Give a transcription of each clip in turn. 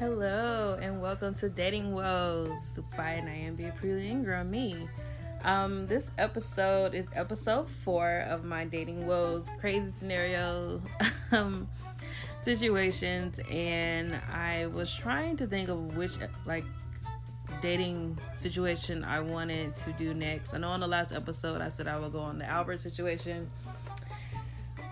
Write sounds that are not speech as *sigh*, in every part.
Hello and welcome to Dating Woes by Nyambia Preely Ingram, me. Um, this episode is episode four of my Dating Woes crazy scenario *laughs* um, situations, and I was trying to think of which like dating situation I wanted to do next. I know on the last episode I said I would go on the Albert situation,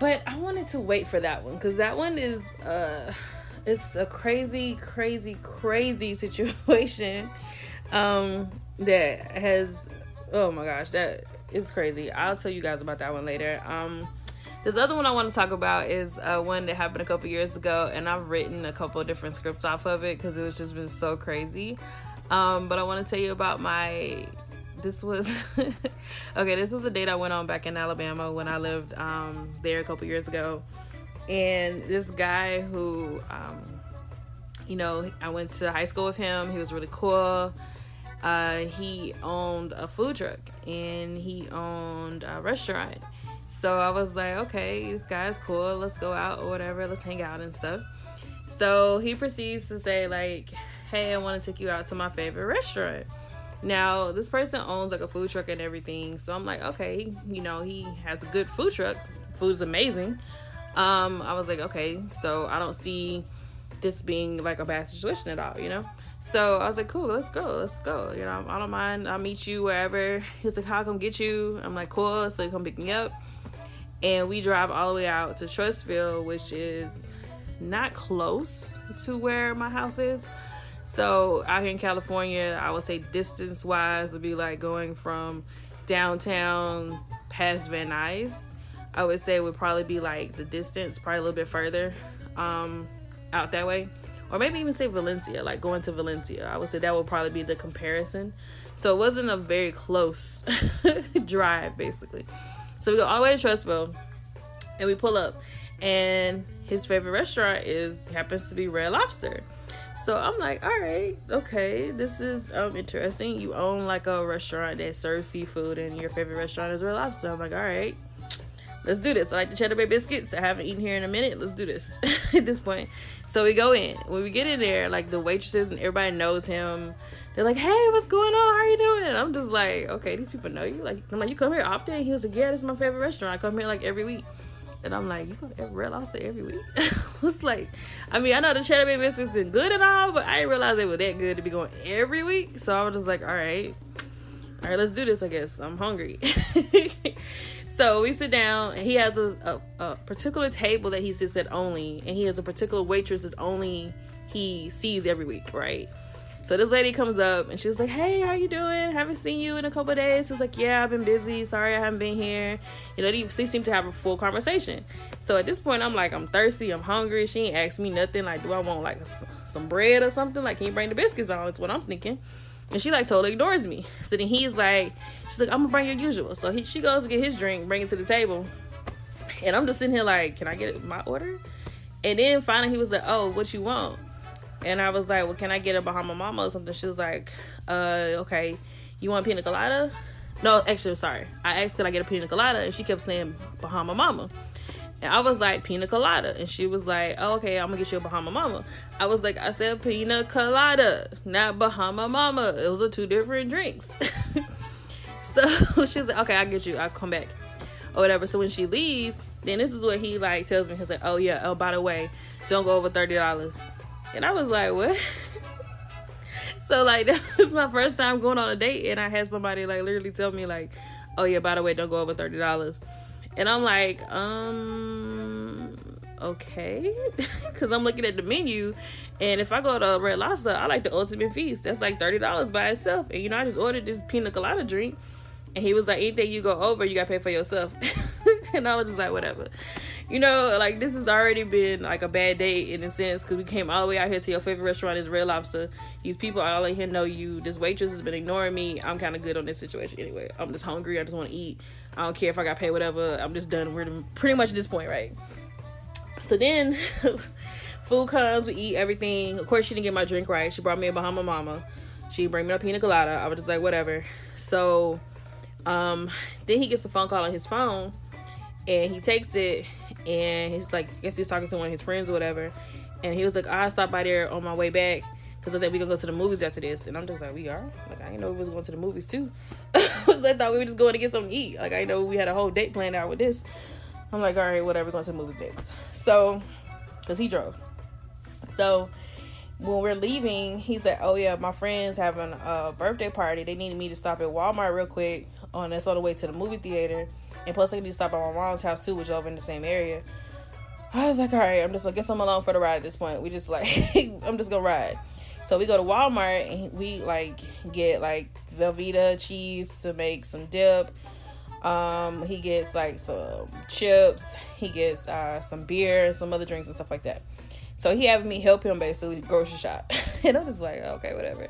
but I wanted to wait for that one because that one is uh it's a crazy, crazy, crazy situation um, that has. Oh my gosh, that is crazy. I'll tell you guys about that one later. Um, this other one I want to talk about is uh, one that happened a couple years ago, and I've written a couple different scripts off of it because it was just been so crazy. Um, but I want to tell you about my. This was *laughs* okay. This was a date I went on back in Alabama when I lived um, there a couple years ago and this guy who um, you know i went to high school with him. He was really cool. Uh, he owned a food truck and he owned a restaurant. So i was like okay this guy's cool. Let's go out or whatever. Let's hang out and stuff. So he proceeds to say like hey i want to take you out to my favorite restaurant. Now this person owns like a food truck and everything. So i'm like okay you know he has a good food truck. Food's amazing um, I was like, okay, so I don't see this being like a bad situation at all, you know? So I was like, cool, let's go, let's go. You know, I don't mind. I'll meet you wherever. He's like, how come get you? I'm like, cool. So he come pick me up. And we drive all the way out to Trussville, which is not close to where my house is. So out here in California, I would say distance wise would be like going from downtown past Van Nuys I would say would probably be like the distance, probably a little bit further um, out that way. Or maybe even say Valencia, like going to Valencia. I would say that would probably be the comparison. So it wasn't a very close *laughs* drive, basically. So we go all the way to Trussville and we pull up. And his favorite restaurant is happens to be Red Lobster. So I'm like, all right, okay, this is um interesting. You own like a restaurant that serves seafood, and your favorite restaurant is Red Lobster. I'm like, all right, let's do this. I like the cheddar bay biscuits. I haven't eaten here in a minute. Let's do this *laughs* at this point. So we go in. When we get in there, like the waitresses and everybody knows him. They're like, "Hey, what's going on? How are you doing?" And I'm just like, "Okay, these people know you." Like, I'm like, "You come here often?" He was like, "Yeah, this is my favorite restaurant. I come here like every week." And I'm like, "You go to Red Lobster every week?" *laughs* I was like, I mean, I know the cheddar bay biscuits isn't good at all, but I didn't realize they were that good to be going every week. So I was just like, "All right, all right, let's do this." I guess I'm hungry. *laughs* So we sit down, and he has a, a, a, particular table that he sits at only, and he has a particular waitress that only he sees every week, right? So this lady comes up and she's like, "Hey, how you doing? Haven't seen you in a couple days." He's like, "Yeah, I've been busy. Sorry, I haven't been here." You know, they, they seem to have a full conversation. So at this point, I'm like, "I'm thirsty. I'm hungry." She ain't asked me nothing. Like, do I want like some bread or something? Like, can you bring the biscuits on? That's what I'm thinking. And she like totally ignores me. So then he's like, she's like, I'm gonna bring your usual. So he, she goes to get his drink, bring it to the table. And I'm just sitting here like, can I get my order? And then finally he was like, oh, what you want? And I was like, well, can I get a Bahama Mama or something? She was like, uh, okay. You want pina colada? No, actually, sorry. I asked, could I get a pina colada? And she kept saying Bahama Mama. And I was like, pina colada. And she was like, oh, okay, I'm gonna get you a Bahama Mama. I was like, I said pina colada, not Bahama Mama. Those are two different drinks. *laughs* so *laughs* she's like, okay, I'll get you. I'll come back. Or whatever. So when she leaves, then this is what he like tells me. He's like, oh yeah, oh by the way, don't go over thirty dollars. And I was like, what? *laughs* so like that was my first time going on a date and I had somebody like literally tell me like, oh yeah, by the way, don't go over thirty dollars. And I'm like, um, okay. *laughs* Because I'm looking at the menu. And if I go to Red Lobster, I like the Ultimate Feast. That's like $30 by itself. And, you know, I just ordered this pina colada drink. And he was like, anything you go over, you got to pay for yourself. *laughs* and I was just like, whatever. You know, like this has already been like a bad day in a sense because we came all the way out here to your favorite restaurant is Red Lobster. These people all in here know you. This waitress has been ignoring me. I'm kind of good on this situation anyway. I'm just hungry. I just want to eat. I don't care if I got paid whatever. I'm just done. We're pretty much at this point, right? So then, *laughs* food comes. We eat everything. Of course, she didn't get my drink right. She brought me a Bahama Mama. She bring me a pina colada. I was just like, whatever. So, um, then he gets a phone call on his phone, and he takes it, and he's like, I guess he's talking to one of his friends or whatever. And he was like, I'll stop by there on my way back because I think we gonna go to the movies after this. And I'm just like, we are? Like, I didn't know we was going to the movies too. *laughs* I thought we were just going to get something to eat. Like, I know we had a whole date planned out with this. I'm like, all right, whatever, going to the movies next. So, because he drove. So, when we're leaving, he's like, "Oh yeah, my friends having a birthday party. They needed me to stop at Walmart real quick on that's on the way to the movie theater, and plus I need to stop by my mom's house too, which is over in the same area." I was like, "All right, I'm just gonna guess I'm alone for the ride at this point. We just like, *laughs* I'm just gonna ride." So we go to Walmart and we like get like Velveeta cheese to make some dip. Um, he gets like some chips. He gets uh, some beer, and some other drinks and stuff like that. So he having me help him basically grocery shop. *laughs* and I'm just like, okay, whatever.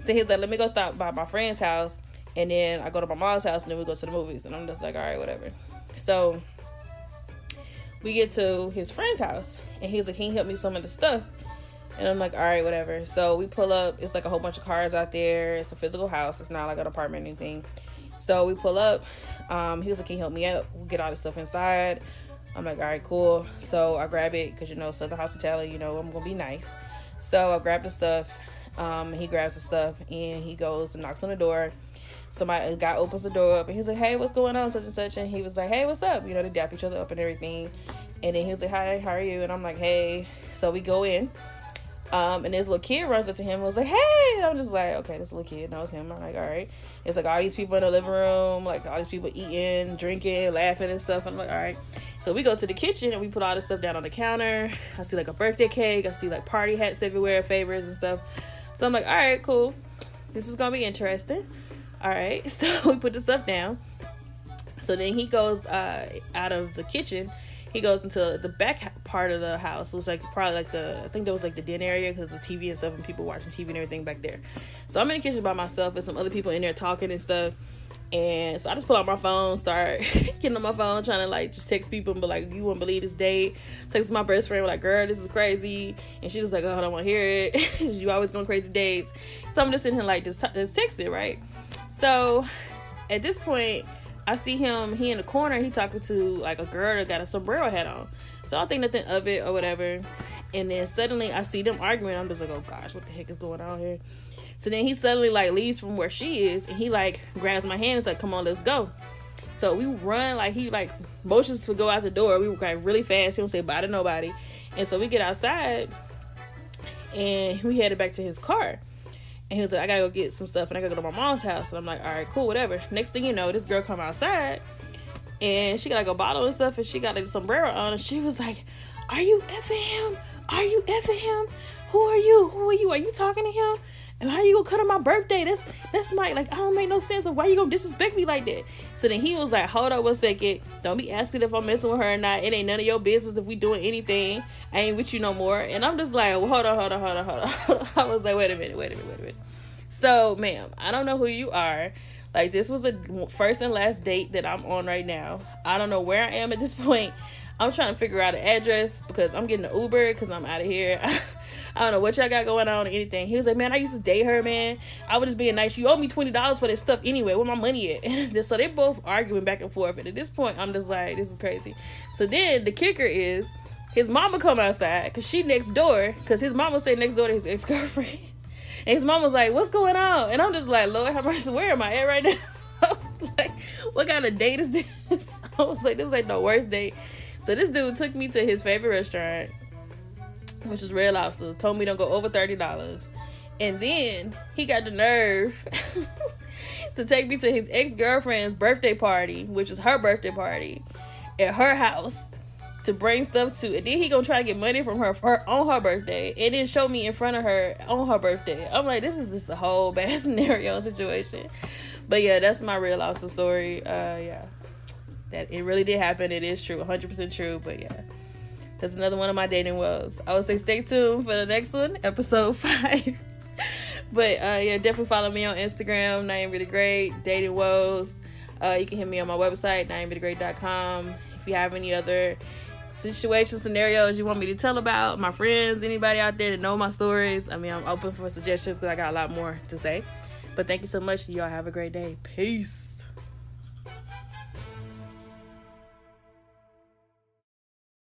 So he's like, let me go stop by my friend's house. And then I go to my mom's house and then we go to the movies. And I'm just like, all right, whatever. So we get to his friend's house. And he's like, can help me with some of the stuff? And I'm like, all right, whatever. So we pull up. It's like a whole bunch of cars out there. It's a physical house. It's not like an apartment or anything. So we pull up. Um, he was like, can you help me out? We'll get all the stuff inside. I'm like, all right, cool. So I grab it because you know Southern hospitality. You know I'm gonna be nice. So I grab the stuff. Um, he grabs the stuff and he goes and knocks on the door. Somebody a guy opens the door up and he's like, hey, what's going on? Such and such. And he was like, hey, what's up? You know they dap each other up and everything. And then he was like, hi, how are you? And I'm like, hey. So we go in. Um, and this little kid runs up to him and was like, hey. And I'm just like, okay, this little kid knows him. I'm like, all right. It's like all these people in the living room, like all these people eating, drinking, laughing and stuff. I'm like, all right. So we go to the kitchen and we put all this stuff down on the counter. I see like a birthday cake. I see like party hats everywhere, favors and stuff. So I'm like, all right, cool. This is gonna be interesting. All right. *laughs* So we put the stuff down. So then he goes uh, out of the kitchen he goes into the back part of the house. It was like probably like the I think there was like the den area because the TV and stuff and people watching TV and everything back there. So I'm in the kitchen by myself and some other people in there talking and stuff. And so I just pull out my phone, start *laughs* getting on my phone, trying to like just text people, but like you wouldn't believe this date. Text my best friend, like, girl, this is crazy. And she was like, oh, I don't want to hear it. *laughs* you always going crazy dates. So I'm just sitting here like just, t- just texting, right? So at this point, I see him, he in the corner, he talking to like a girl that got a sombrero hat on. So I think nothing of it or whatever. And then suddenly I see them arguing. I'm just like, oh gosh, what the heck is going on here? So then he suddenly like leaves from where she is and he like grabs my hand and like, come on, let's go. So we run like he like motions to go out the door. We were like really fast. He don't say bye to nobody. And so we get outside and we headed back to his car. And he was like, I gotta go get some stuff and I gotta go to my mom's house. And I'm like, all right, cool, whatever. Next thing you know, this girl come outside and she got like a bottle and stuff and she got like a sombrero on and she was like, Are you effing him? Are you effing him? Who are you? Who are you? Are you talking to him? And how you gonna cut on my birthday? That's that's my like I don't make no sense of why you gonna disrespect me like that. So then he was like, Hold up one second. Don't be asking if I'm messing with her or not. It ain't none of your business if we doing anything. I ain't with you no more. And I'm just like, well, hold on, hold on, hold on, hold on. *laughs* I was like, wait a minute, wait a minute, wait a minute. So, ma'am, I don't know who you are. Like this was a first and last date that I'm on right now. I don't know where I am at this *laughs* point. I'm trying to figure out an address because I'm getting an Uber because I'm out of here. *laughs* I don't know what y'all got going on or anything. He was like, man, I used to date her, man. I was just being nice. You owe me twenty dollars for this stuff anyway. Where my money at? *laughs* so they both arguing back and forth. And at this point, I'm just like, this is crazy. So then the kicker is his mama come outside because she next door because his mama stay next door to his ex girlfriend. *laughs* And his mom was like, "What's going on?" And I'm just like, "Lord have mercy, where am I at right now?" I was like, "What kind of date is this?" I was like, "This ain't the worst date." So this dude took me to his favorite restaurant, which is Red Lobster. Told me don't go over thirty dollars, and then he got the nerve *laughs* to take me to his ex girlfriend's birthday party, which was her birthday party, at her house to bring stuff to, and then he gonna try to get money from her her on her birthday, and then show me in front of her on her birthday. I'm like, this is just a whole *laughs* bad scenario situation. But yeah, that's my real lobster story. Uh, yeah, that it really did happen. It is true, 100 percent true. But yeah, that's another one of my dating woes. I would say stay tuned for the next one, episode *laughs* five. but uh, yeah, definitely follow me on Instagram. I am really great. Dating woes. Uh, you can hit me on my website, naimreallygreat.com. If you have any other situations, scenarios you want me to tell about, my friends, anybody out there to know my stories. I mean, I'm open for suggestions because I got a lot more to say. But thank you so much. Y'all have a great day. Peace.